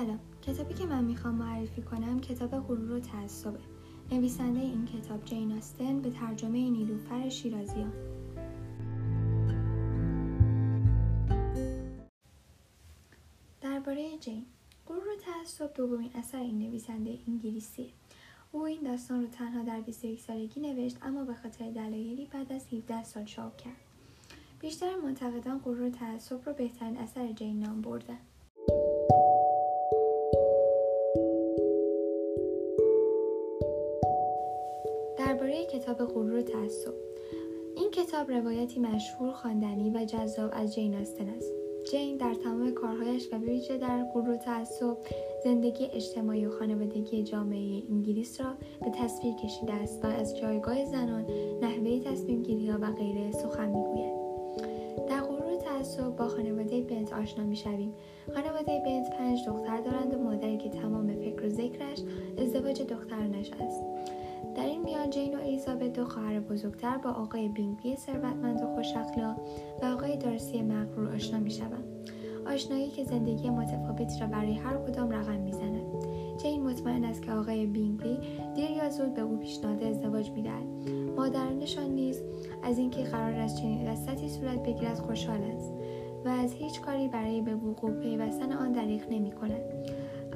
سلام. کتابی که من می‌خوام معرفی کنم کتاب غرور و تعصبه. نویسنده این کتاب جین آستن به ترجمه نیلوفر شیرازیان. درباره جین. غرور و تعصب دومین اثر این نویسنده انگلیسیه. او این داستان رو تنها در 21 سالگی نوشت اما به خاطر دلایلی بعد از 17 سال چاپ کرد. بیشتر منتقدان غرور و تعصب رو بهترین اثر جین نام بردن. درباره کتاب غرور و تعصب. این کتاب روایتی مشهور خواندنی و جذاب از جین آستن است. جین در تمام کارهایش و به در غرور و تعصب زندگی اجتماعی و خانوادگی جامعه انگلیس را به تصویر کشیده است و از جایگاه زنان نحوه تصمیم گیری ها و غیره سخن می‌گوید. در غرور و تعصب با خانواده بنت آشنا می‌شویم. خانواده بنت پنج دختر دارند و مادری که تمام فکر و ذکرش ازدواج دخترانش است. در این میان جین و الیزابت دو خواهر بزرگتر با آقای بینگلی ثروتمند و خوش و آقای دارسی مغرور آشنا می‌شوند آشنایی که زندگی متفاوتی را برای هر کدام رقم می‌زند جین مطمئن است که آقای بینگلی دیر یا زود به او پیشنهاد ازدواج می‌دهد مادرانشان نیز از اینکه قرار است چنین وسطی صورت بگیرد خوشحال است و از هیچ کاری برای به وقوع پیوستن آن دریغ نمی کند.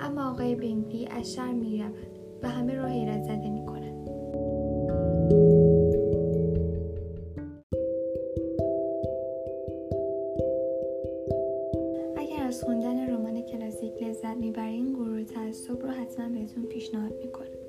اما آقای بینگلی از شر می رود و همه را. از خوندن رمان کلاسیک لذت می‌برین گروه تعصب رو حتما بهتون پیشنهاد می‌کنم